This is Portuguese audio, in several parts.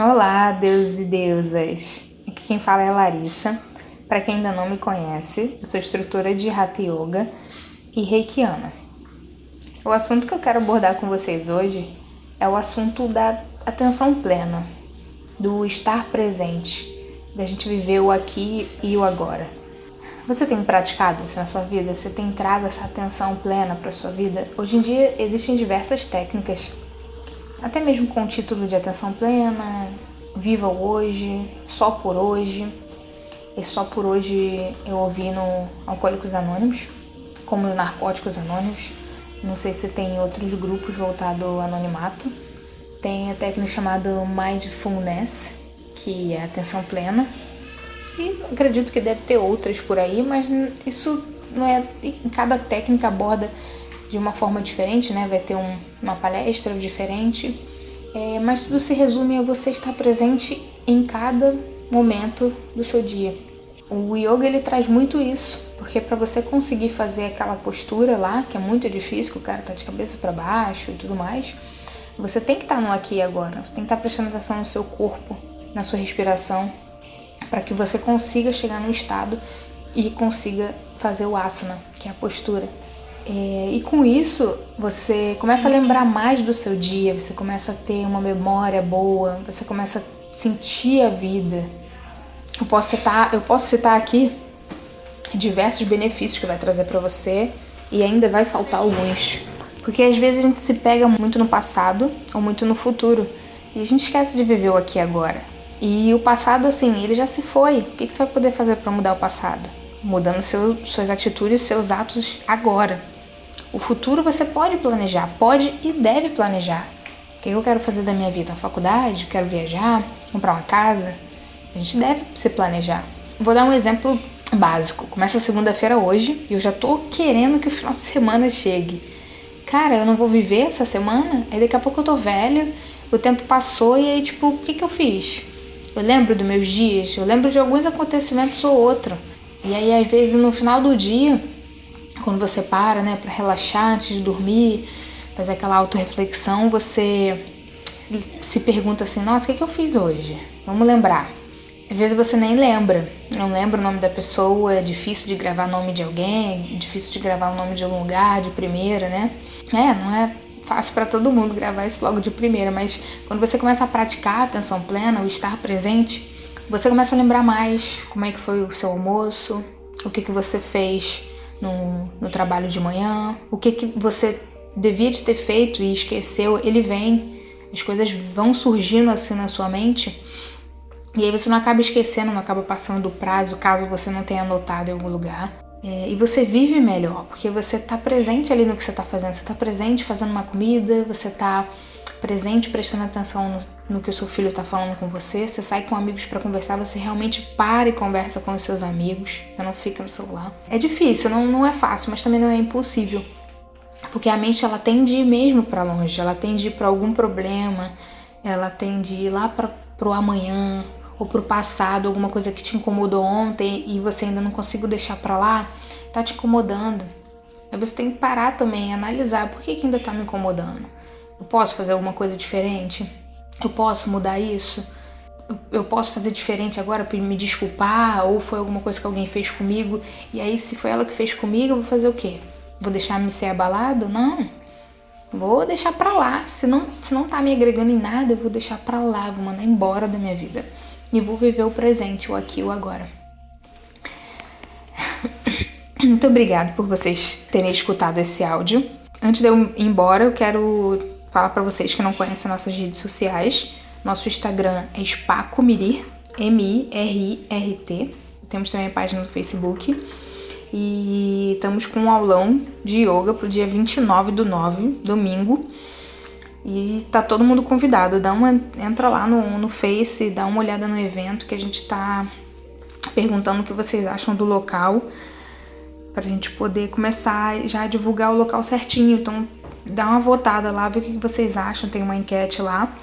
Olá, deuses e deusas! Aqui quem fala é Larissa. Para quem ainda não me conhece, eu sou instrutora de Hatha Yoga e Reikiana. O assunto que eu quero abordar com vocês hoje é o assunto da atenção plena, do estar presente, da gente viver o aqui e o agora. Você tem praticado isso na sua vida? Você tem trago essa atenção plena para sua vida? Hoje em dia existem diversas técnicas até mesmo com o título de Atenção Plena, Viva Hoje, Só por Hoje. E Só por Hoje eu ouvi no Alcoólicos Anônimos, como no Narcóticos Anônimos. Não sei se tem outros grupos voltados ao anonimato. Tem a técnica chamada Mindfulness, que é atenção plena. E acredito que deve ter outras por aí, mas isso não é. Cada técnica aborda de uma forma diferente, né? Vai ter um, uma palestra diferente, é, mas tudo se resume a você estar presente em cada momento do seu dia. O yoga ele traz muito isso, porque para você conseguir fazer aquela postura lá, que é muito difícil, que o cara tá de cabeça para baixo e tudo mais, você tem que estar tá no aqui e agora. Você tem que estar tá prestando atenção no seu corpo, na sua respiração, para que você consiga chegar no estado e consiga fazer o asana, que é a postura. É, e com isso, você começa a lembrar mais do seu dia, você começa a ter uma memória boa, você começa a sentir a vida. Eu posso citar, eu posso citar aqui diversos benefícios que vai trazer para você e ainda vai faltar alguns. Porque às vezes a gente se pega muito no passado ou muito no futuro e a gente esquece de viver o aqui e agora. E o passado, assim, ele já se foi. O que você vai poder fazer para mudar o passado? Mudando seu, suas atitudes, seus atos agora. O futuro você pode planejar, pode e deve planejar. O que eu quero fazer da minha vida? Uma faculdade? Quero viajar? Comprar uma casa? A gente deve se planejar. Vou dar um exemplo básico. Começa segunda-feira hoje e eu já tô querendo que o final de semana chegue. Cara, eu não vou viver essa semana? Aí daqui a pouco eu tô velho, o tempo passou e aí, tipo, o que, que eu fiz? Eu lembro dos meus dias, eu lembro de alguns acontecimentos ou outro. E aí, às vezes, no final do dia, quando você para, né, para relaxar antes de dormir, fazer aquela autorreflexão, você se pergunta assim: nossa, o que, é que eu fiz hoje? Vamos lembrar. Às vezes você nem lembra, não lembra o nome da pessoa, é difícil de gravar o nome de alguém, é difícil de gravar o nome de um lugar de primeira, né? É, não é fácil para todo mundo gravar isso logo de primeira, mas quando você começa a praticar a atenção plena, o estar presente, você começa a lembrar mais como é que foi o seu almoço, o que, que você fez no, no trabalho de manhã, o que, que você devia de ter feito e esqueceu, ele vem, as coisas vão surgindo assim na sua mente. E aí você não acaba esquecendo, não acaba passando do prazo, caso você não tenha anotado em algum lugar. É, e você vive melhor, porque você está presente ali no que você está fazendo. Você está presente fazendo uma comida, você está presente, prestando atenção no, no que o seu filho está falando com você. Você sai com amigos para conversar, você realmente para e conversa com os seus amigos, não fica no celular. É difícil, não, não é fácil, mas também não é impossível. Porque a mente ela tende ir mesmo para longe, ela tende ir para algum problema, ela tende ir lá para o amanhã ou para o passado, alguma coisa que te incomodou ontem e você ainda não conseguiu deixar para lá, tá te incomodando. Aí você tem que parar também, analisar por que, que ainda tá me incomodando. Eu posso fazer alguma coisa diferente? Eu posso mudar isso? Eu posso fazer diferente agora para me desculpar? Ou foi alguma coisa que alguém fez comigo? E aí, se foi ela que fez comigo, eu vou fazer o quê? Vou deixar me ser abalado? Não. Vou deixar pra lá. Se não, se não tá me agregando em nada, eu vou deixar pra lá, vou mandar embora da minha vida. E vou viver o presente, o aqui, o agora. Muito obrigado por vocês terem escutado esse áudio. Antes de eu ir embora, eu quero falar para vocês que não conhecem nossas redes sociais. Nosso Instagram é Spacomirir, M-I-R-I-R-T. Temos também a página no Facebook. E estamos com um aulão de yoga pro dia 29 do 9, domingo. E tá todo mundo convidado. Dá uma, entra lá no, no Face, dá uma olhada no evento que a gente tá perguntando o que vocês acham do local. Pra gente poder começar já a divulgar o local certinho. Então dá uma votada lá, vê o que vocês acham, tem uma enquete lá.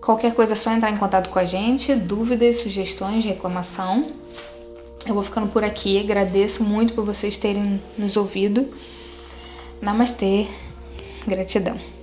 Qualquer coisa é só entrar em contato com a gente, dúvidas, sugestões, reclamação. Eu vou ficando por aqui, agradeço muito por vocês terem nos ouvido. Namastê, gratidão.